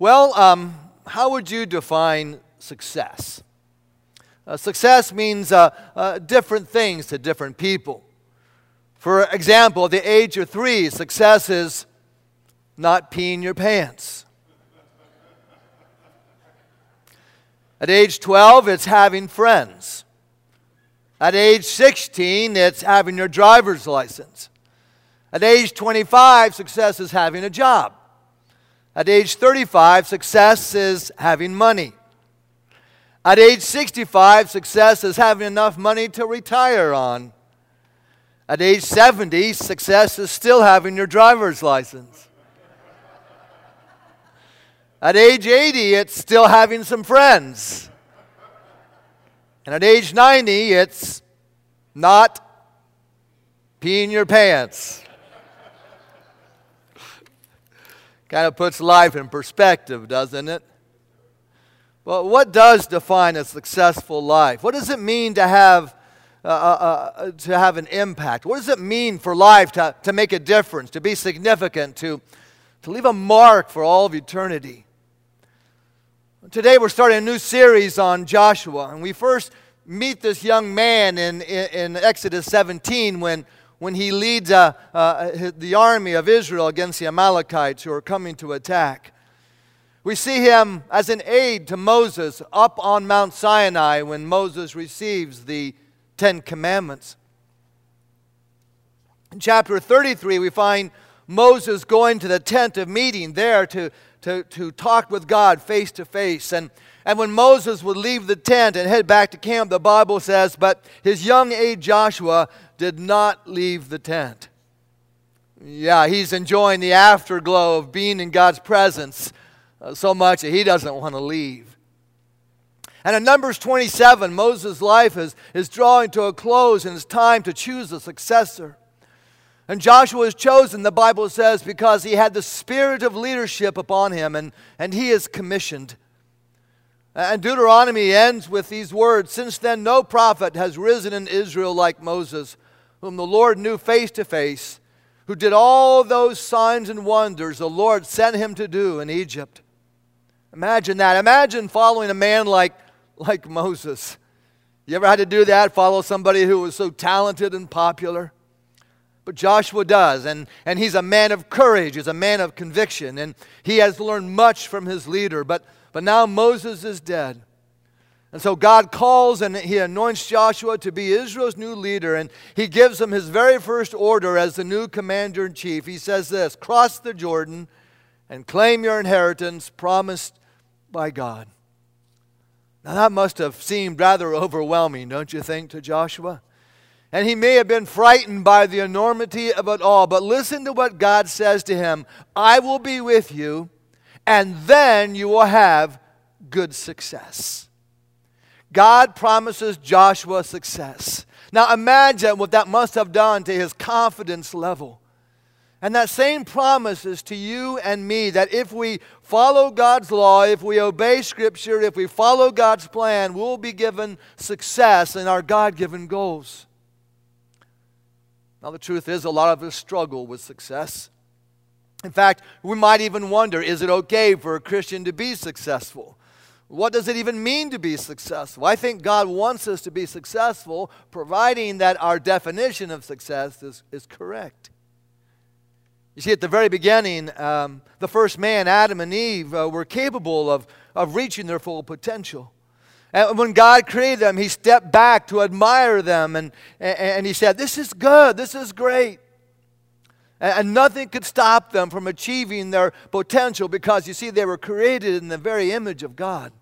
Well, um, how would you define success? Uh, success means uh, uh, different things to different people. For example, at the age of three, success is not peeing your pants. At age 12, it's having friends. At age 16, it's having your driver's license. At age 25, success is having a job. At age 35, success is having money. At age 65, success is having enough money to retire on. At age 70, success is still having your driver's license. At age 80, it's still having some friends. And at age 90, it's not peeing your pants. Kind of puts life in perspective, doesn't it? Well, what does define a successful life? What does it mean to have, uh, uh, uh, to have an impact? What does it mean for life to, to make a difference, to be significant, to, to leave a mark for all of eternity? Today we're starting a new series on Joshua, and we first meet this young man in, in, in Exodus 17 when, when he leads uh, uh, the army of Israel against the Amalekites who are coming to attack. We see him as an aide to Moses up on Mount Sinai when Moses receives the Ten Commandments. In chapter 33, we find Moses going to the tent of meeting there to to, to talk with God face to face. And, and when Moses would leave the tent and head back to camp, the Bible says, but his young aide Joshua did not leave the tent. Yeah, he's enjoying the afterglow of being in God's presence uh, so much that he doesn't want to leave. And in Numbers 27, Moses' life is, is drawing to a close and it's time to choose a successor. And Joshua is chosen, the Bible says, because he had the spirit of leadership upon him and, and he is commissioned. And Deuteronomy ends with these words Since then, no prophet has risen in Israel like Moses, whom the Lord knew face to face, who did all those signs and wonders the Lord sent him to do in Egypt. Imagine that. Imagine following a man like, like Moses. You ever had to do that? Follow somebody who was so talented and popular? But Joshua does, and, and he's a man of courage, he's a man of conviction, and he has learned much from his leader. But, but now Moses is dead. And so God calls and he anoints Joshua to be Israel's new leader, and he gives him his very first order as the new commander in chief. He says this Cross the Jordan and claim your inheritance promised by God. Now, that must have seemed rather overwhelming, don't you think, to Joshua? And he may have been frightened by the enormity of it all. But listen to what God says to him I will be with you, and then you will have good success. God promises Joshua success. Now imagine what that must have done to his confidence level. And that same promise is to you and me that if we follow God's law, if we obey Scripture, if we follow God's plan, we'll be given success in our God given goals. Now, the truth is, a lot of us struggle with success. In fact, we might even wonder is it okay for a Christian to be successful? What does it even mean to be successful? I think God wants us to be successful, providing that our definition of success is, is correct. You see, at the very beginning, um, the first man, Adam and Eve, uh, were capable of, of reaching their full potential. And when God created them, He stepped back to admire them and, and He said, This is good, this is great. And nothing could stop them from achieving their potential because you see, they were created in the very image of God.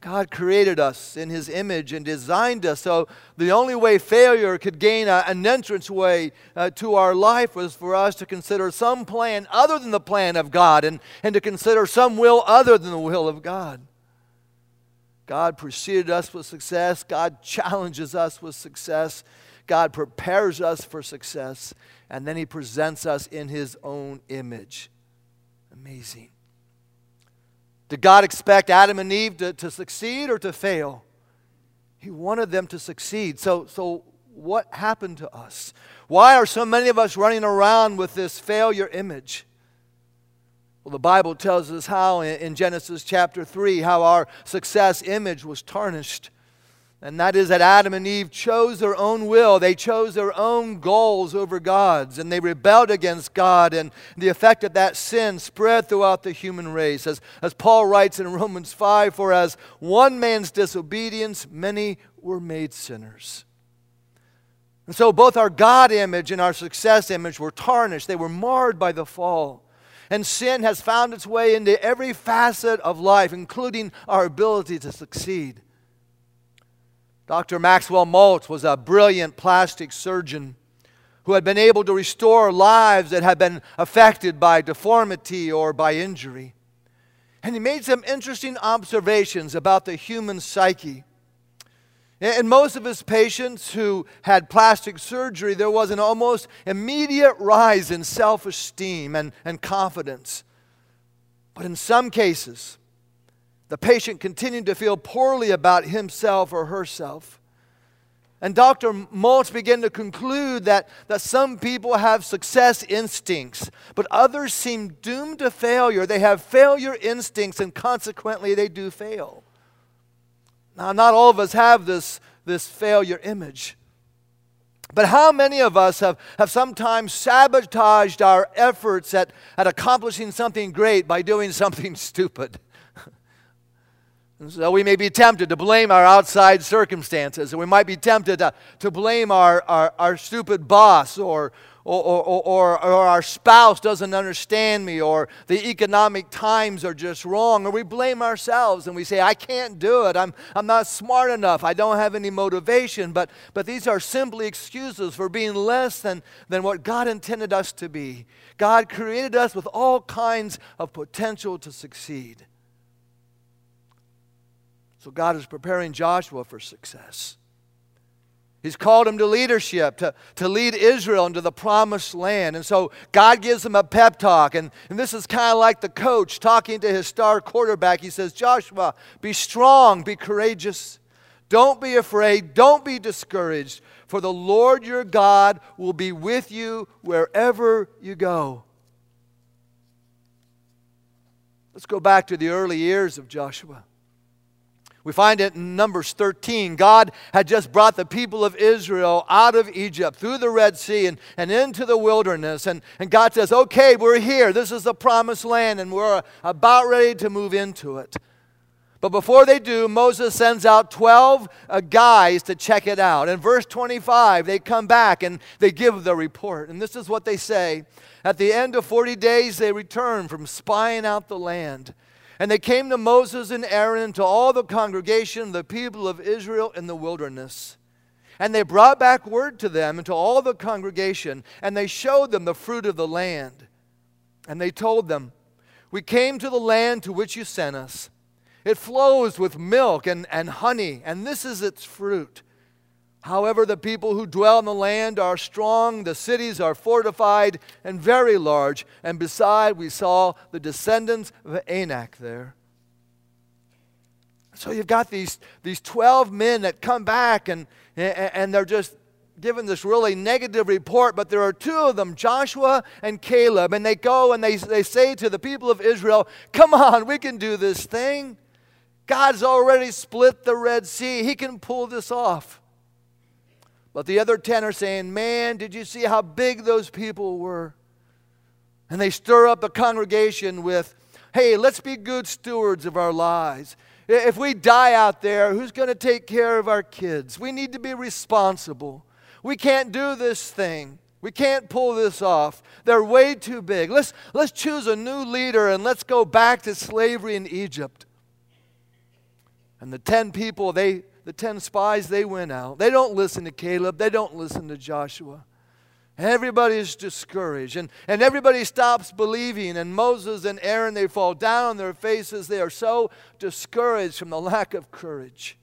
God created us in His image and designed us. So the only way failure could gain a, an entrance way uh, to our life was for us to consider some plan other than the plan of God and, and to consider some will other than the will of God. God preceded us with success. God challenges us with success. God prepares us for success. And then He presents us in His own image. Amazing. Did God expect Adam and Eve to, to succeed or to fail? He wanted them to succeed. So, so, what happened to us? Why are so many of us running around with this failure image? Well, the Bible tells us how in Genesis chapter 3 how our success image was tarnished. And that is that Adam and Eve chose their own will. They chose their own goals over God's. And they rebelled against God. And the effect of that sin spread throughout the human race. As, as Paul writes in Romans 5 For as one man's disobedience, many were made sinners. And so both our God image and our success image were tarnished, they were marred by the fall. And sin has found its way into every facet of life, including our ability to succeed. Dr. Maxwell Maltz was a brilliant plastic surgeon who had been able to restore lives that had been affected by deformity or by injury. And he made some interesting observations about the human psyche. In most of his patients who had plastic surgery, there was an almost immediate rise in self esteem and, and confidence. But in some cases, the patient continued to feel poorly about himself or herself. And Dr. Maltz began to conclude that, that some people have success instincts, but others seem doomed to failure. They have failure instincts, and consequently, they do fail. Now, not all of us have this, this failure image. But how many of us have, have sometimes sabotaged our efforts at, at accomplishing something great by doing something stupid? And so we may be tempted to blame our outside circumstances, and we might be tempted to, to blame our, our, our stupid boss, or, or, or, or, or our spouse doesn't understand me, or the economic times are just wrong, or we blame ourselves and we say, I can't do it, I'm, I'm not smart enough, I don't have any motivation. But, but these are simply excuses for being less than, than what God intended us to be. God created us with all kinds of potential to succeed. So God is preparing Joshua for success. He's called him to leadership, to, to lead Israel into the promised land. And so God gives him a pep talk. And, and this is kind of like the coach talking to his star quarterback. He says, Joshua, be strong, be courageous. Don't be afraid, don't be discouraged, for the Lord your God will be with you wherever you go. Let's go back to the early years of Joshua. We find it in Numbers 13. God had just brought the people of Israel out of Egypt through the Red Sea and, and into the wilderness. And, and God says, Okay, we're here. This is the promised land, and we're about ready to move into it. But before they do, Moses sends out 12 uh, guys to check it out. In verse 25, they come back and they give the report. And this is what they say At the end of 40 days, they return from spying out the land. And they came to Moses and Aaron to all the congregation, the people of Israel in the wilderness. And they brought back word to them and to all the congregation, and they showed them the fruit of the land. And they told them, We came to the land to which you sent us. It flows with milk and, and honey, and this is its fruit. However, the people who dwell in the land are strong, the cities are fortified and very large, and beside we saw the descendants of Anak there. So you've got these, these 12 men that come back and, and they're just given this really negative report, but there are two of them, Joshua and Caleb, and they go and they, they say to the people of Israel, Come on, we can do this thing. God's already split the Red Sea, He can pull this off. But the other 10 are saying, Man, did you see how big those people were? And they stir up the congregation with, Hey, let's be good stewards of our lives. If we die out there, who's going to take care of our kids? We need to be responsible. We can't do this thing. We can't pull this off. They're way too big. Let's, let's choose a new leader and let's go back to slavery in Egypt. And the 10 people, they, the 10 spies, they went out. They don't listen to Caleb, they don't listen to Joshua. Everybody is discouraged, and, and everybody stops believing. And Moses and Aaron, they fall down on their faces. They are so discouraged from the lack of courage.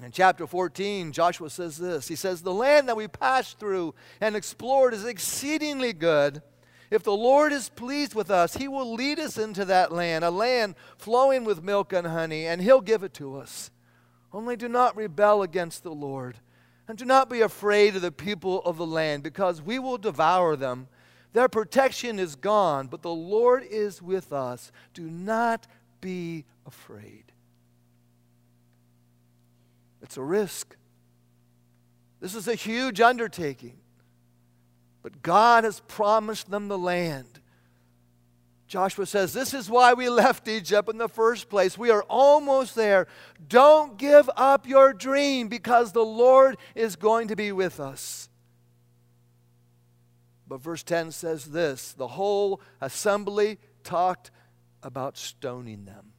In chapter 14, Joshua says this He says, The land that we passed through and explored is exceedingly good. If the Lord is pleased with us, He will lead us into that land, a land flowing with milk and honey, and He'll give it to us. Only do not rebel against the Lord. And do not be afraid of the people of the land, because we will devour them. Their protection is gone, but the Lord is with us. Do not be afraid. It's a risk. This is a huge undertaking. But God has promised them the land. Joshua says, This is why we left Egypt in the first place. We are almost there. Don't give up your dream because the Lord is going to be with us. But verse 10 says this the whole assembly talked about stoning them.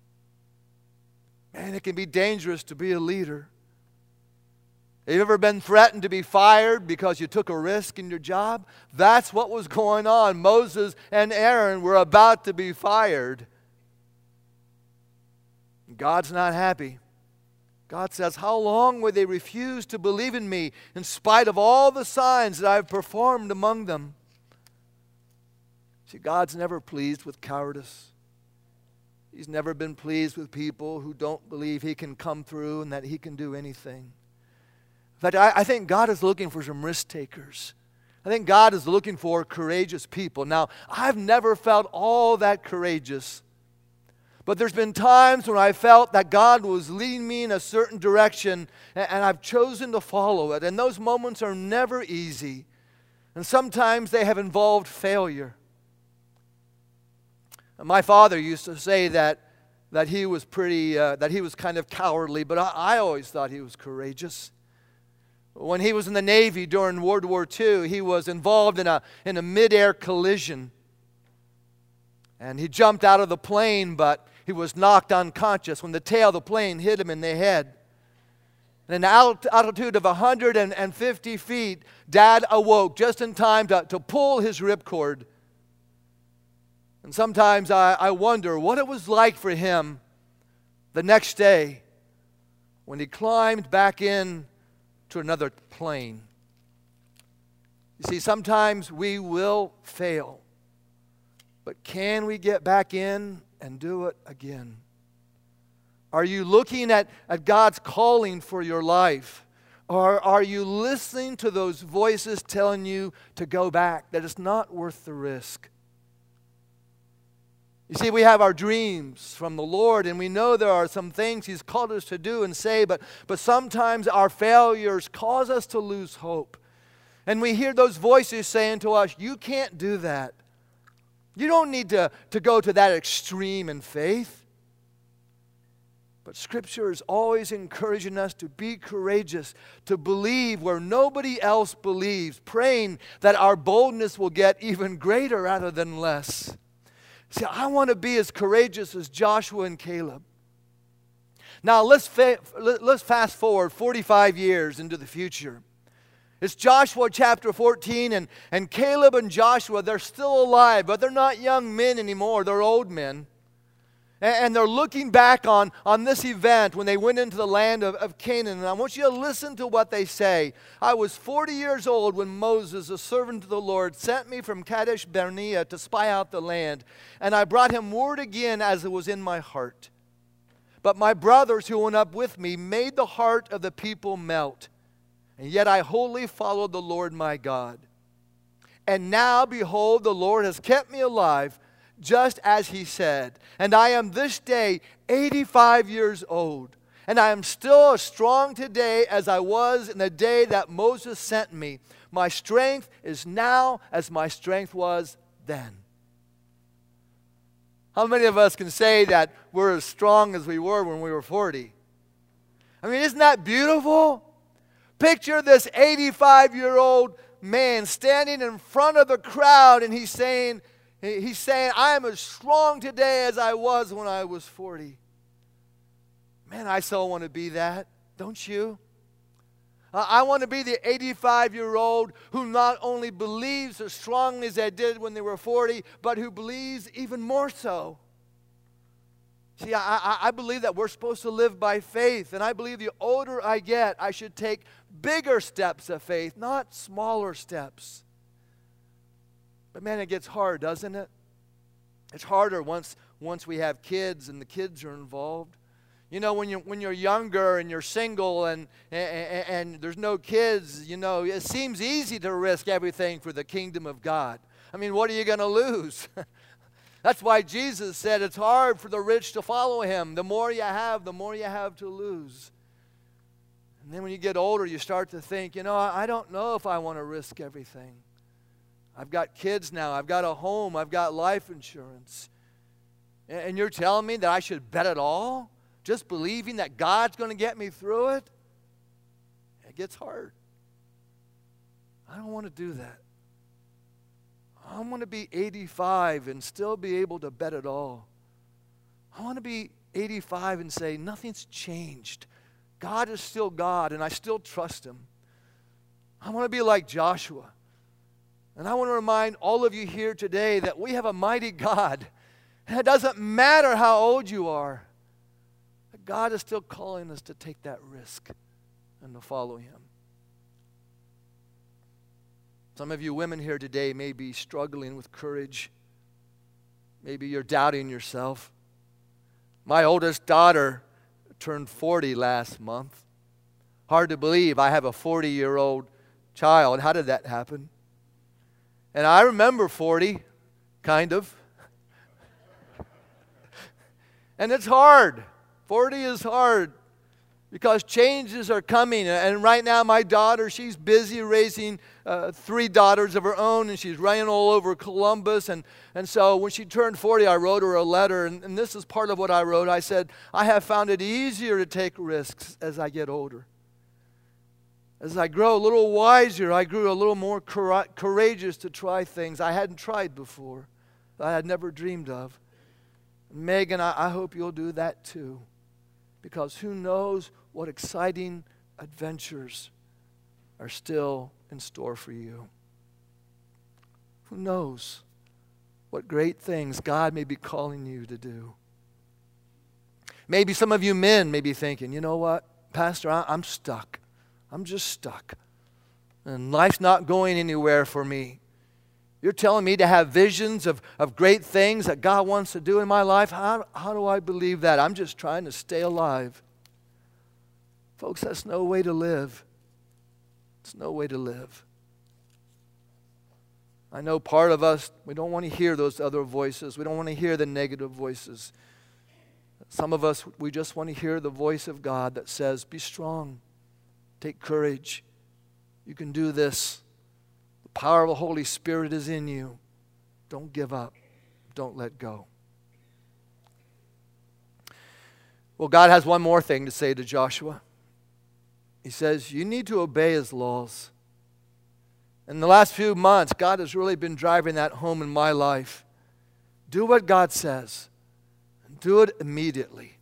Man, it can be dangerous to be a leader. Have you ever been threatened to be fired because you took a risk in your job? That's what was going on. Moses and Aaron were about to be fired. God's not happy. God says, How long will they refuse to believe in me in spite of all the signs that I've performed among them? See, God's never pleased with cowardice. He's never been pleased with people who don't believe He can come through and that He can do anything. In fact, I, I think God is looking for some risk takers. I think God is looking for courageous people. Now, I've never felt all that courageous, but there's been times when I felt that God was leading me in a certain direction, and, and I've chosen to follow it. And those moments are never easy, and sometimes they have involved failure. My father used to say that, that he was pretty, uh, that he was kind of cowardly, but I, I always thought he was courageous. When he was in the Navy during World War II, he was involved in a, in a midair collision. And he jumped out of the plane, but he was knocked unconscious when the tail of the plane hit him in the head. At an altitude of 150 feet, Dad awoke just in time to, to pull his ripcord. And sometimes I, I wonder what it was like for him the next day when he climbed back in to another plane. You see, sometimes we will fail, but can we get back in and do it again? Are you looking at, at God's calling for your life? Or are you listening to those voices telling you to go back, that it's not worth the risk? You see, we have our dreams from the Lord, and we know there are some things He's called us to do and say, but, but sometimes our failures cause us to lose hope. And we hear those voices saying to us, You can't do that. You don't need to, to go to that extreme in faith. But Scripture is always encouraging us to be courageous, to believe where nobody else believes, praying that our boldness will get even greater rather than less. See, I want to be as courageous as Joshua and Caleb. Now, let's, fa- let's fast forward 45 years into the future. It's Joshua chapter 14, and, and Caleb and Joshua, they're still alive, but they're not young men anymore, they're old men. And they're looking back on, on this event when they went into the land of, of Canaan. And I want you to listen to what they say. I was 40 years old when Moses, a servant of the Lord, sent me from Kadesh Barnea to spy out the land. And I brought him word again as it was in my heart. But my brothers who went up with me made the heart of the people melt. And yet I wholly followed the Lord my God. And now, behold, the Lord has kept me alive just as he said. And I am this day 85 years old. And I am still as strong today as I was in the day that Moses sent me. My strength is now as my strength was then. How many of us can say that we're as strong as we were when we were 40? I mean, isn't that beautiful? Picture this 85 year old man standing in front of the crowd and he's saying, He's saying, I am as strong today as I was when I was 40. Man, I so want to be that, don't you? I want to be the 85 year old who not only believes as strongly as they did when they were 40, but who believes even more so. See, I, I, I, believe that we're supposed to live by faith, and I believe the older I get, I should take bigger steps of faith, not smaller steps. But man, it gets hard, doesn't it? It's harder once, once we have kids and the kids are involved. You know, when you're, when you're younger and you're single and, and, and there's no kids, you know, it seems easy to risk everything for the kingdom of God. I mean, what are you going to lose? That's why Jesus said it's hard for the rich to follow him. The more you have, the more you have to lose. And then when you get older, you start to think, you know, I don't know if I want to risk everything. I've got kids now, I've got a home, I've got life insurance. And you're telling me that I should bet it all? Just believing that God's going to get me through it? It gets hard. I don't want to do that. I want to be 85 and still be able to bet it all. I want to be 85 and say, nothing's changed. God is still God, and I still trust Him. I want to be like Joshua. And I want to remind all of you here today that we have a mighty God. And it doesn't matter how old you are, God is still calling us to take that risk and to follow Him. Some of you women here today may be struggling with courage. Maybe you're doubting yourself. My oldest daughter turned 40 last month. Hard to believe I have a 40 year old child. How did that happen? And I remember 40, kind of. and it's hard. 40 is hard because changes are coming. And right now, my daughter, she's busy raising uh, three daughters of her own, and she's running all over Columbus. And, and so when she turned 40, I wrote her a letter, and, and this is part of what I wrote. I said, I have found it easier to take risks as I get older. As I grow a little wiser, I grew a little more courageous to try things I hadn't tried before, I had never dreamed of. Megan, I, I hope you'll do that too. Because who knows what exciting adventures are still in store for you. Who knows what great things God may be calling you to do. Maybe some of you men may be thinking, you know what, Pastor, I'm stuck. I'm just stuck. And life's not going anywhere for me. You're telling me to have visions of, of great things that God wants to do in my life? How, how do I believe that? I'm just trying to stay alive. Folks, that's no way to live. It's no way to live. I know part of us, we don't want to hear those other voices. We don't want to hear the negative voices. Some of us, we just want to hear the voice of God that says, Be strong, take courage. You can do this. The power of the Holy Spirit is in you. Don't give up, don't let go. Well, God has one more thing to say to Joshua. He says, You need to obey his laws. In the last few months, God has really been driving that home in my life. Do what God says, do it immediately.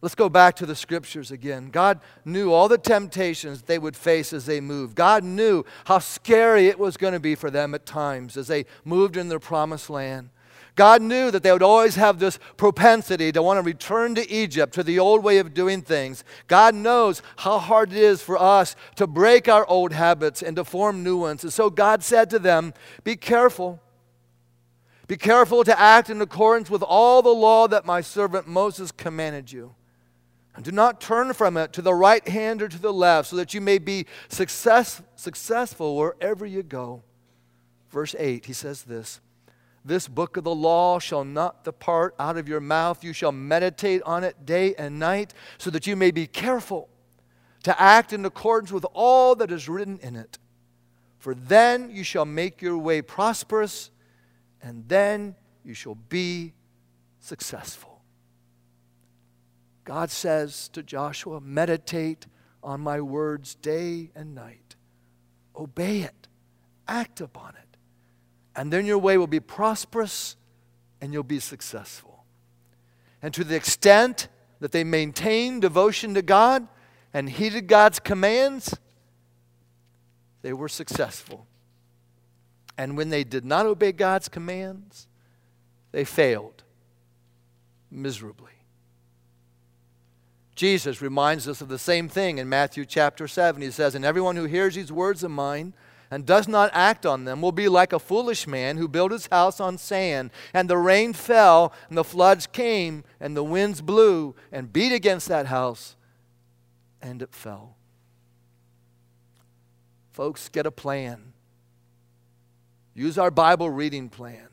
Let's go back to the scriptures again. God knew all the temptations they would face as they moved. God knew how scary it was going to be for them at times as they moved in their promised land. God knew that they would always have this propensity to want to return to Egypt, to the old way of doing things. God knows how hard it is for us to break our old habits and to form new ones. And so God said to them, Be careful. Be careful to act in accordance with all the law that my servant Moses commanded you. And do not turn from it to the right hand or to the left, so that you may be success, successful wherever you go. Verse 8, he says this this book of the law shall not depart out of your mouth. You shall meditate on it day and night, so that you may be careful to act in accordance with all that is written in it. For then you shall make your way prosperous, and then you shall be successful. God says to Joshua, Meditate on my words day and night. Obey it, act upon it and then your way will be prosperous and you'll be successful. And to the extent that they maintained devotion to God and heeded God's commands, they were successful. And when they did not obey God's commands, they failed miserably. Jesus reminds us of the same thing in Matthew chapter 7. He says, And everyone who hears these words of mine and does not act on them will be like a foolish man who built his house on sand, and the rain fell, and the floods came, and the winds blew and beat against that house, and it fell. Folks, get a plan. Use our Bible reading plan.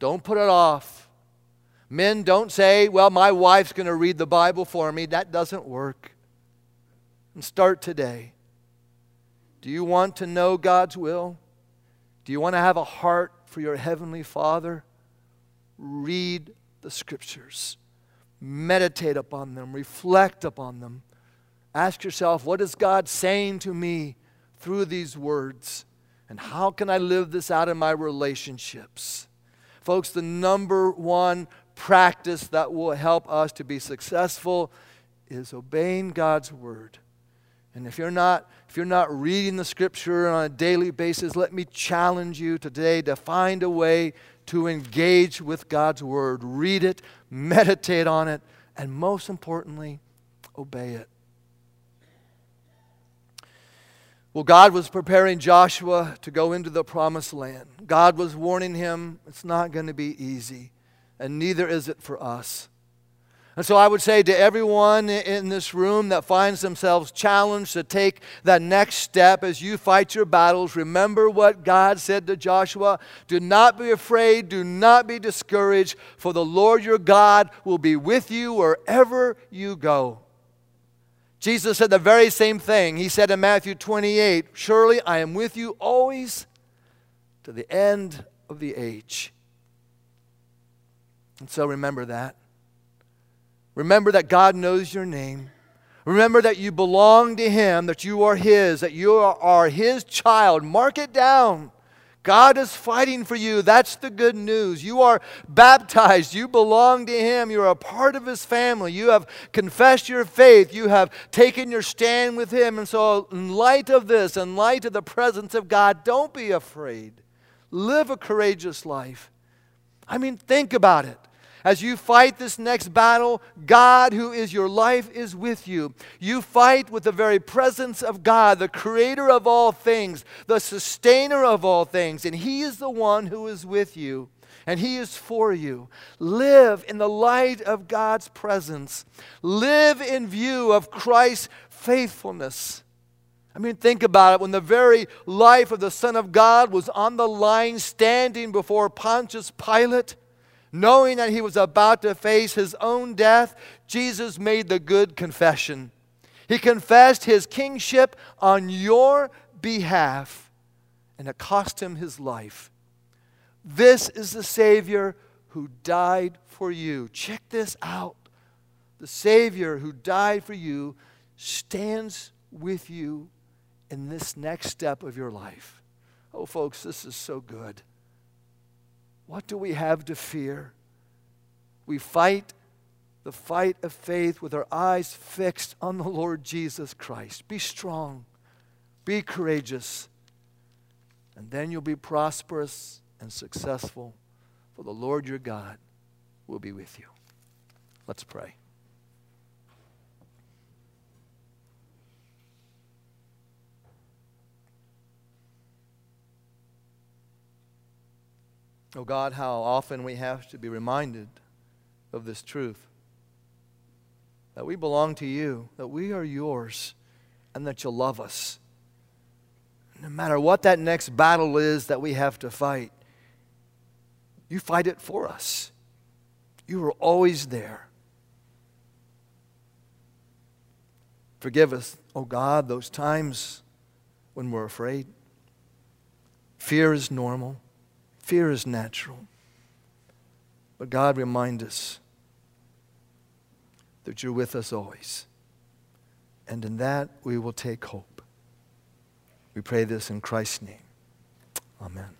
Don't put it off. Men, don't say, well, my wife's going to read the Bible for me. That doesn't work. And start today. Do you want to know God's will? Do you want to have a heart for your Heavenly Father? Read the Scriptures, meditate upon them, reflect upon them. Ask yourself, what is God saying to me through these words? And how can I live this out in my relationships? Folks, the number one practice that will help us to be successful is obeying God's word. And if you're not if you're not reading the scripture on a daily basis, let me challenge you today to find a way to engage with God's word. Read it, meditate on it, and most importantly, obey it. Well, God was preparing Joshua to go into the promised land. God was warning him it's not going to be easy, and neither is it for us. And so I would say to everyone in this room that finds themselves challenged to take that next step as you fight your battles, remember what God said to Joshua Do not be afraid, do not be discouraged, for the Lord your God will be with you wherever you go. Jesus said the very same thing. He said in Matthew 28 Surely I am with you always to the end of the age. And so remember that. Remember that God knows your name. Remember that you belong to Him, that you are His, that you are His child. Mark it down. God is fighting for you. That's the good news. You are baptized. You belong to Him. You're a part of His family. You have confessed your faith. You have taken your stand with Him. And so, in light of this, in light of the presence of God, don't be afraid. Live a courageous life. I mean, think about it. As you fight this next battle, God, who is your life, is with you. You fight with the very presence of God, the creator of all things, the sustainer of all things, and He is the one who is with you and He is for you. Live in the light of God's presence, live in view of Christ's faithfulness. I mean, think about it. When the very life of the Son of God was on the line, standing before Pontius Pilate, knowing that he was about to face his own death, Jesus made the good confession. He confessed his kingship on your behalf, and it cost him his life. This is the Savior who died for you. Check this out. The Savior who died for you stands with you in this next step of your life. Oh, folks, this is so good. What do we have to fear? We fight the fight of faith with our eyes fixed on the Lord Jesus Christ. Be strong, be courageous, and then you'll be prosperous and successful, for the Lord your God will be with you. Let's pray. Oh God, how often we have to be reminded of this truth that we belong to you, that we are yours, and that you love us. No matter what that next battle is that we have to fight, you fight it for us. You are always there. Forgive us, oh God, those times when we're afraid. Fear is normal. Fear is natural. But God, remind us that you're with us always. And in that we will take hope. We pray this in Christ's name. Amen.